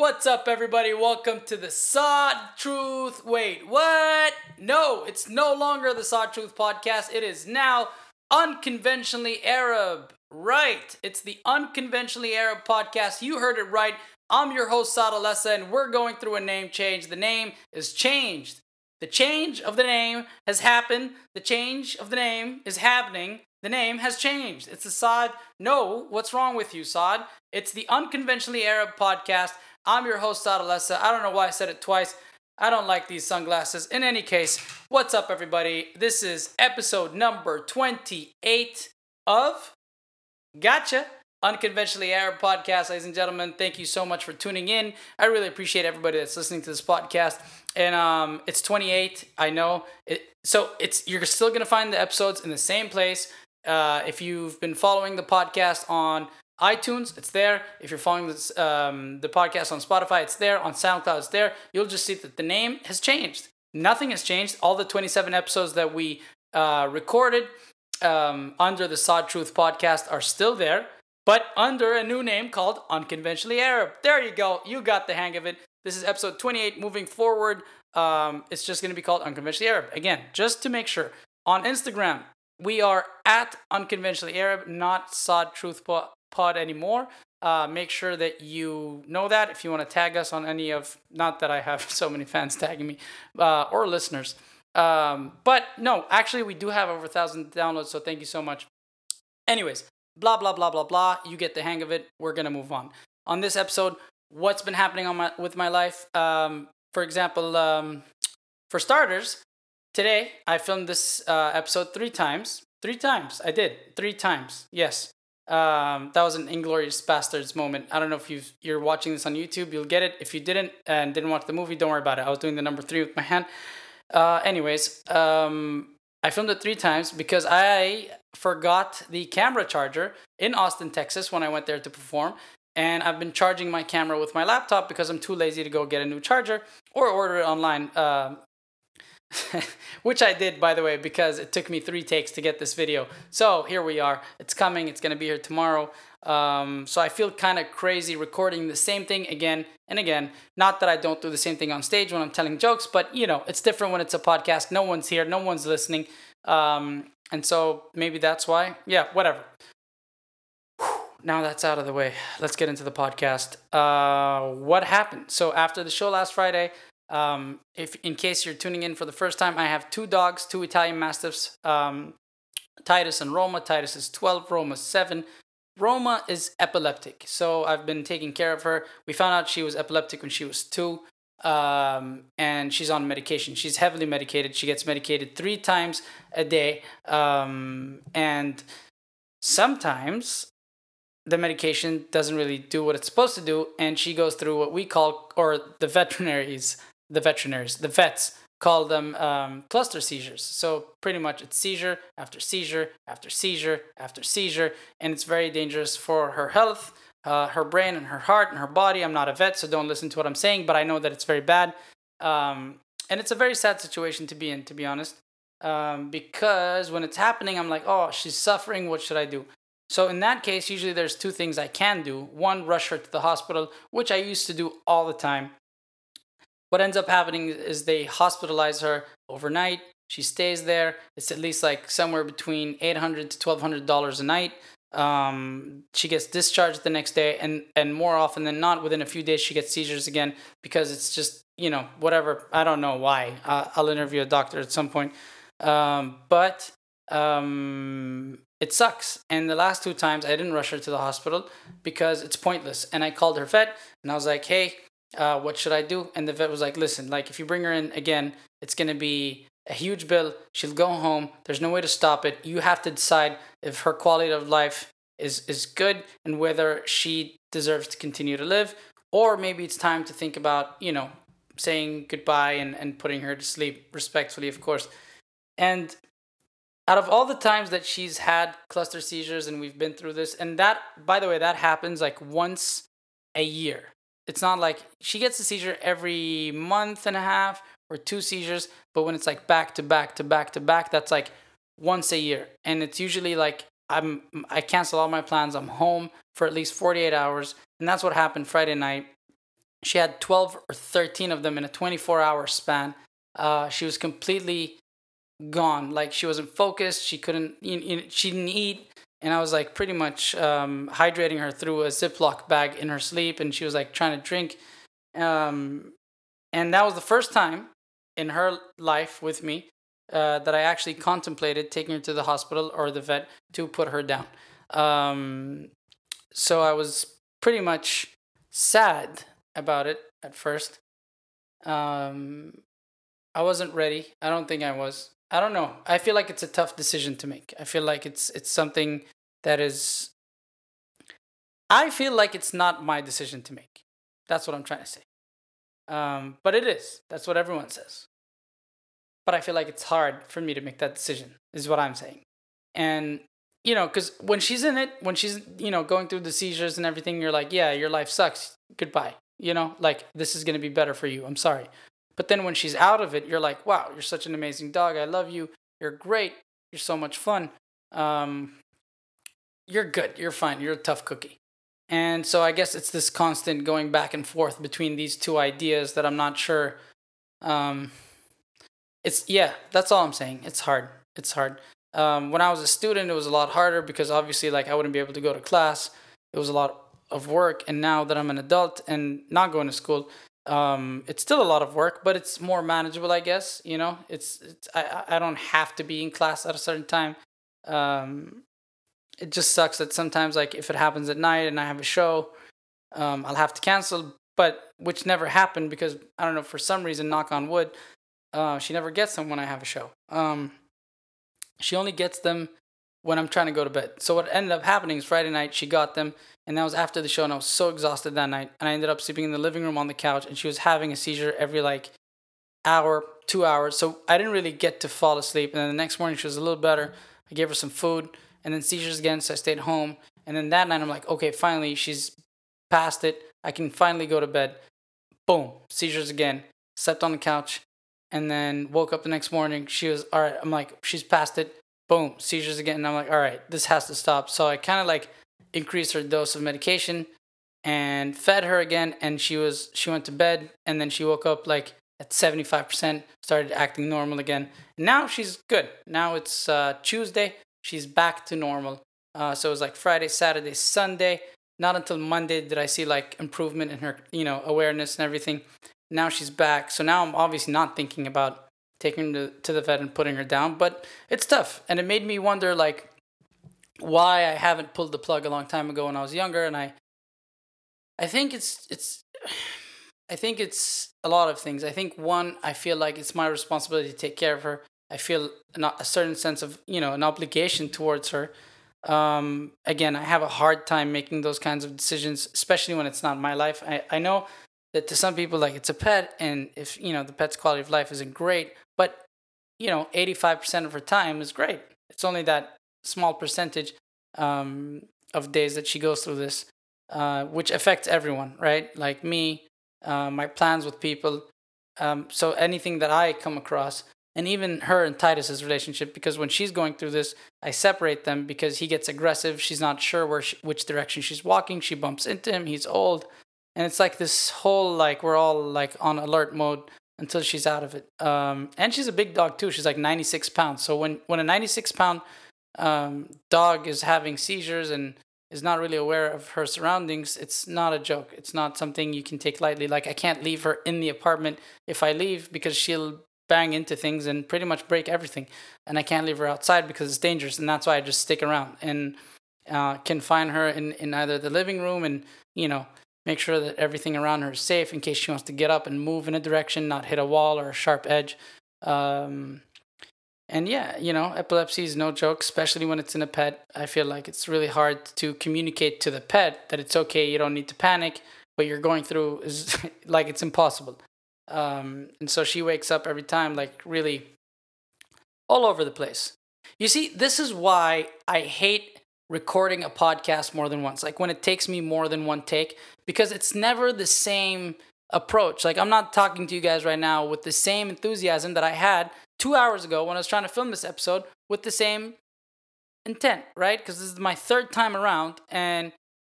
What's up, everybody? Welcome to the Saad Truth. Wait, what? No, it's no longer the Saad Truth podcast. It is now Unconventionally Arab. Right, it's the Unconventionally Arab podcast. You heard it right. I'm your host, Saad Alessa, and we're going through a name change. The name is changed. The change of the name has happened. The change of the name is happening. The name has changed. It's the Saad. No, what's wrong with you, Saad? It's the Unconventionally Arab podcast. I'm your host, Saad Alessa. I don't know why I said it twice. I don't like these sunglasses. In any case, what's up, everybody? This is episode number 28 of Gotcha Unconventionally Arab podcast, ladies and gentlemen. Thank you so much for tuning in. I really appreciate everybody that's listening to this podcast. And um, it's 28. I know it. So it's you're still gonna find the episodes in the same place. Uh, if you've been following the podcast on iTunes, it's there. If you're following this, um, the podcast on Spotify, it's there. On SoundCloud, it's there. You'll just see that the name has changed. Nothing has changed. All the 27 episodes that we uh, recorded um, under the Saad Truth podcast are still there but under a new name called Unconventionally Arab. There you go. You got the hang of it. This is episode 28. Moving forward, um, it's just going to be called Unconventionally Arab. Again, just to make sure. On Instagram, we are at Unconventionally Arab, not Saad Truth Pod anymore. Uh, make sure that you know that if you want to tag us on any of, not that I have so many fans tagging me uh, or listeners. Um, but no, actually, we do have over a thousand downloads, so thank you so much. Anyways, blah blah blah blah blah. You get the hang of it. We're gonna move on. On this episode what's been happening on my with my life? Um, for example um, for starters today i filmed this uh, episode three times. Three times. I did. Three times. Yes um, that was an Inglourious Basterds moment i don't know if you you're watching this on youtube you'll get it if you didn't and didn't watch the movie don't worry about it i was doing the number three with my hand uh, anyways um, I filmed it three times because I forgot the camera charger in Austin, Texas when I went there to perform. And I've been charging my camera with my laptop because I'm too lazy to go get a new charger or order it online. Um, which I did, by the way, because it took me three takes to get this video. So here we are. It's coming. It's going to be here tomorrow. Um, so I feel kind of crazy recording the same thing again and again. Not that I don't do the same thing on stage when I'm telling jokes, but you know, it's different when it's a podcast. No one's here, no one's listening. Um, and so maybe that's why. Yeah, whatever. Now that's out of the way. Let's get into the podcast. Uh, what happened? So after the show last Friday, um, if in case you're tuning in for the first time, I have two dogs, two Italian Mastiffs, um, Titus and Roma. Titus is 12, Roma 7. Roma is epileptic, so I've been taking care of her. We found out she was epileptic when she was two, um, and she's on medication. She's heavily medicated. She gets medicated three times a day, um, and sometimes the medication doesn't really do what it's supposed to do, and she goes through what we call, or the veterinaries, the veterinaries, the vets call them um, cluster seizures. So pretty much it's seizure after seizure after seizure after seizure, and it's very dangerous for her health, uh, her brain, and her heart and her body. I'm not a vet, so don't listen to what I'm saying, but I know that it's very bad, um, and it's a very sad situation to be in, to be honest. Um, because when it's happening, I'm like, oh, she's suffering. What should I do? So in that case, usually there's two things I can do. One, rush her to the hospital, which I used to do all the time what ends up happening is they hospitalize her overnight. She stays there. It's at least like somewhere between eight hundred to twelve hundred dollars a night. Um, she gets discharged the next day, and and more often than not, within a few days, she gets seizures again because it's just you know whatever. I don't know why. Uh, I'll interview a doctor at some point. Um, but um, it sucks. And the last two times, I didn't rush her to the hospital because it's pointless. And I called her vet, and I was like, hey uh, what should I do? And the vet was like, listen, like if you bring her in again, it's gonna be a huge bill. She'll go home. There's no way to stop it. You have to decide if her quality of life is is good and whether she deserves to continue to live, or maybe it's time to think about, you know, saying goodbye and, and putting her to sleep respectfully, of course. And out of all the times that she's had cluster seizures and we've been through this, and that, by the way, that happens like once a year. It's not like she gets a seizure every month and a half or two seizures, but when it's like back to back to back to back, that's like once a year. And it's usually like I'm I cancel all my plans. I'm home for at least 48 hours, and that's what happened Friday night. she had 12 or 13 of them in a 24 hour span. Uh, she was completely gone. Like she wasn't focused. She couldn't, you, she didn't eat. And I was like pretty much um, hydrating her through a Ziploc bag in her sleep. And she was like trying to drink. Um, and that was the first time in her life with me uh, that I actually contemplated taking her to the hospital or the vet to put her down. Um, so I was pretty much sad about it at first. Um, I wasn't ready. I don't think I was. I don't know. I feel like it's a tough decision to make. I feel like it's it's something that is. I feel like it's not my decision to make. That's what I'm trying to say. Um, but it is. That's what everyone says. But I feel like it's hard for me to make that decision. Is what I'm saying. And you know, because when she's in it, when she's you know going through the seizures and everything, you're like, yeah, your life sucks. Goodbye. You know, like this is gonna be better for you. I'm sorry. But then when she's out of it, you're like, wow, you're such an amazing dog. I love you. You're great. You're so much fun. Um, you're good. You're fine. You're a tough cookie. And so I guess it's this constant going back and forth between these two ideas that I'm not sure. Um, it's, yeah, that's all I'm saying. It's hard. It's hard. Um, when I was a student, it was a lot harder because obviously, like, I wouldn't be able to go to class. It was a lot of work. And now that I'm an adult and not going to school, um, it's still a lot of work, but it's more manageable, I guess. You know, it's, it's I, I don't have to be in class at a certain time. Um, it just sucks that sometimes, like, if it happens at night and I have a show, um, I'll have to cancel. But which never happened because I don't know for some reason, knock on wood, uh, she never gets them when I have a show. Um, she only gets them when I'm trying to go to bed. So what ended up happening is Friday night she got them, and that was after the show, and I was so exhausted that night, and I ended up sleeping in the living room on the couch, and she was having a seizure every like hour, two hours. So I didn't really get to fall asleep. And then the next morning she was a little better. I gave her some food, and then seizures again, so I stayed home. And then that night I'm like, okay, finally she's past it. I can finally go to bed. Boom, seizures again. Slept on the couch, and then woke up the next morning. She was all right. I'm like, she's past it boom, seizures again. And I'm like, all right, this has to stop. So I kind of like increased her dose of medication and fed her again. And she was, she went to bed and then she woke up like at 75%, started acting normal again. Now she's good. Now it's uh, Tuesday. She's back to normal. Uh, so it was like Friday, Saturday, Sunday. Not until Monday did I see like improvement in her, you know, awareness and everything. Now she's back. So now I'm obviously not thinking about taking her to, to the vet and putting her down. But it's tough. And it made me wonder, like, why I haven't pulled the plug a long time ago when I was younger. And I, I think it's, it's, I think it's a lot of things. I think one, I feel like it's my responsibility to take care of her. I feel not a certain sense of, you know, an obligation towards her. Um, again, I have a hard time making those kinds of decisions, especially when it's not my life. I, I know that to some people, like it's a pet, and if, you know, the pet's quality of life isn't great, you know, 85% of her time is great. It's only that small percentage um, of days that she goes through this, uh, which affects everyone, right? Like me, uh, my plans with people. Um, so anything that I come across, and even her and Titus's relationship, because when she's going through this, I separate them because he gets aggressive. She's not sure where she, which direction she's walking. She bumps into him. He's old, and it's like this whole like we're all like on alert mode until she's out of it. Um, and she's a big dog too. She's like 96 pounds. So when when a 96 pound um, dog is having seizures and is not really aware of her surroundings, it's not a joke. It's not something you can take lightly. Like I can't leave her in the apartment if I leave because she'll bang into things and pretty much break everything. And I can't leave her outside because it's dangerous. And that's why I just stick around and uh, find her in, in either the living room and, you know, make sure that everything around her is safe in case she wants to get up and move in a direction, not hit a wall or a sharp edge. Um, and yeah, you know, epilepsy is no joke, especially when it's in a pet. I feel like it's really hard to communicate to the pet that it's okay, you don't need to panic. What you're going through is like it's impossible. Um, and so she wakes up every time, like really all over the place. You see, this is why I hate recording a podcast more than once. Like when it takes me more than one take, because it's never the same approach. Like I'm not talking to you guys right now with the same enthusiasm that I had two hours ago when I was trying to film this episode with the same intent, right? Because this is my third time around and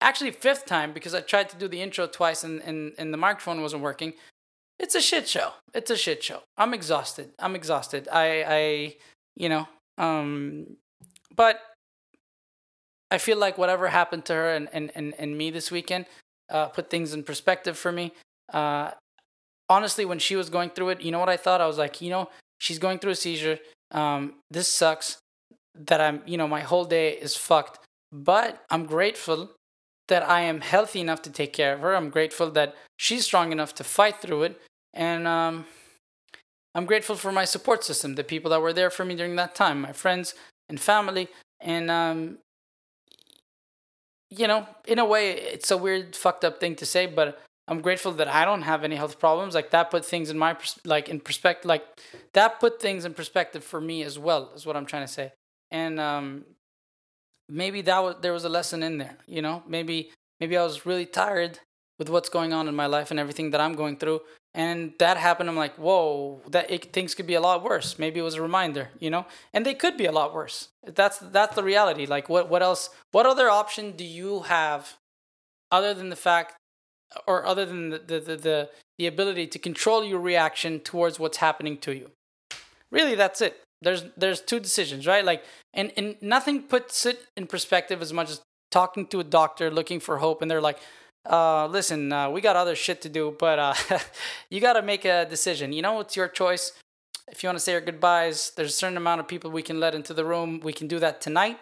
actually fifth time because I tried to do the intro twice and, and, and the microphone wasn't working. It's a shit show. It's a shit show. I'm exhausted. I'm exhausted. I, I you know, um, but I feel like whatever happened to her and, and, and, and me this weekend uh, put things in perspective for me. Uh, honestly, when she was going through it, you know what I thought? I was like, you know, she's going through a seizure. Um, this sucks that I'm, you know, my whole day is fucked. But I'm grateful that I am healthy enough to take care of her. I'm grateful that she's strong enough to fight through it. And um, I'm grateful for my support system, the people that were there for me during that time, my friends and family. And, um, you know, in a way, it's a weird, fucked up thing to say, but I'm grateful that I don't have any health problems. Like that put things in my pers- like in perspective. Like that put things in perspective for me as well. Is what I'm trying to say. And um, maybe that was there was a lesson in there. You know, maybe maybe I was really tired with what's going on in my life and everything that I'm going through. And that happened. I'm like, whoa, that it, things could be a lot worse. Maybe it was a reminder, you know, and they could be a lot worse. That's that's the reality. Like, what what else? What other option do you have, other than the fact, or other than the the the, the, the ability to control your reaction towards what's happening to you? Really, that's it. There's there's two decisions, right? Like, and and nothing puts it in perspective as much as talking to a doctor looking for hope, and they're like uh, listen, uh, we got other shit to do, but uh, you got to make a decision. You know, it's your choice. If you want to say your goodbyes, there's a certain amount of people we can let into the room. We can do that tonight.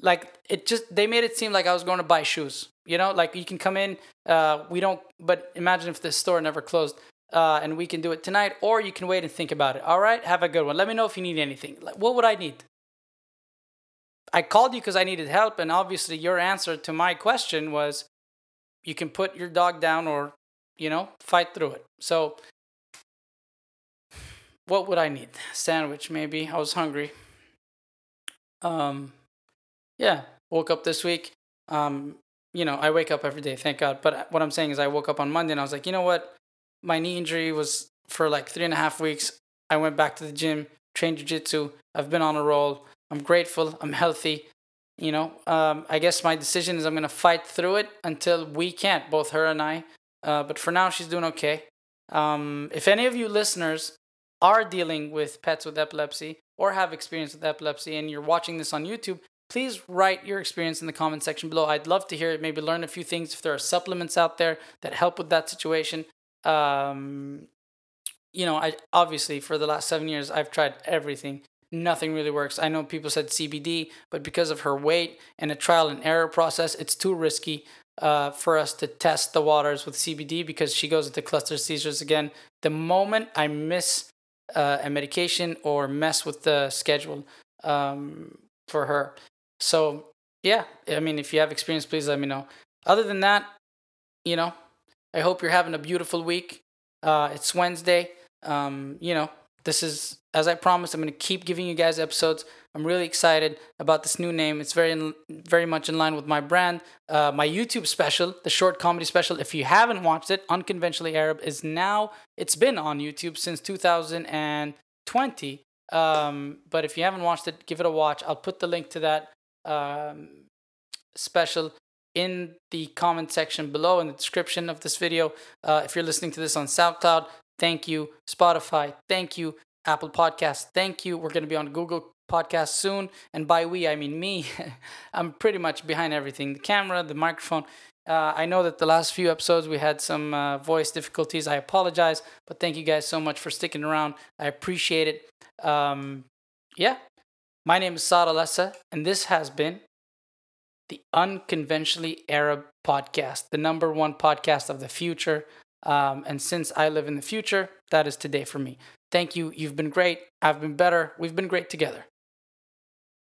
Like it just, they made it seem like I was going to buy shoes. You know, like you can come in. Uh, we don't, but imagine if this store never closed. Uh, and we can do it tonight, or you can wait and think about it. All right, have a good one. Let me know if you need anything. Like, what would I need? I called you because I needed help, and obviously your answer to my question was you can put your dog down or, you know, fight through it. So, what would I need? Sandwich, maybe. I was hungry. Um, yeah, woke up this week. Um, you know, I wake up every day, thank God. But what I'm saying is, I woke up on Monday and I was like, you know what? My knee injury was for like three and a half weeks. I went back to the gym, trained jiu-jitsu. I've been on a roll. I'm grateful. I'm healthy you know, um, I guess my decision is I'm gonna fight through it until we can't, both her and I. Uh, but for now, she's doing okay. Um, if any of you listeners are dealing with pets with epilepsy or have experience with epilepsy and you're watching this on YouTube, please write your experience in the comment section below. I'd love to hear it. Maybe learn a few things if there are supplements out there that help with that situation. Um, you know, I obviously for the last seven years I've tried everything nothing really works. I know people said CBD, but because of her weight and a trial and error process, it's too risky uh, for us to test the waters with CBD because she goes into cluster seizures again. The moment I miss uh, a medication or mess with the schedule um, for her. So, yeah, I mean, if you have experience, please let me know. Other than that, you know, I hope you're having a beautiful week. Uh, it's Wednesday. Um, you know, this is as I promised, I'm going to keep giving you guys episodes. I'm really excited about this new name. It's very, very much in line with my brand. Uh, my YouTube special, the short comedy special. If you haven't watched it, Unconventionally Arab is now. It's been on YouTube since 2020. Um, but if you haven't watched it, give it a watch. I'll put the link to that um, special in the comment section below in the description of this video. Uh, if you're listening to this on SoundCloud, thank you. Spotify, thank you. Apple Podcast, thank you. We're going to be on Google Podcast soon. And by we, I mean me. I'm pretty much behind everything the camera, the microphone. Uh, I know that the last few episodes we had some uh, voice difficulties. I apologize, but thank you guys so much for sticking around. I appreciate it. Um, yeah, my name is Saad Alessa, and this has been the Unconventionally Arab podcast, the number one podcast of the future. Um, and since I live in the future, that is today for me. Thank you. You've been great. I've been better. We've been great together.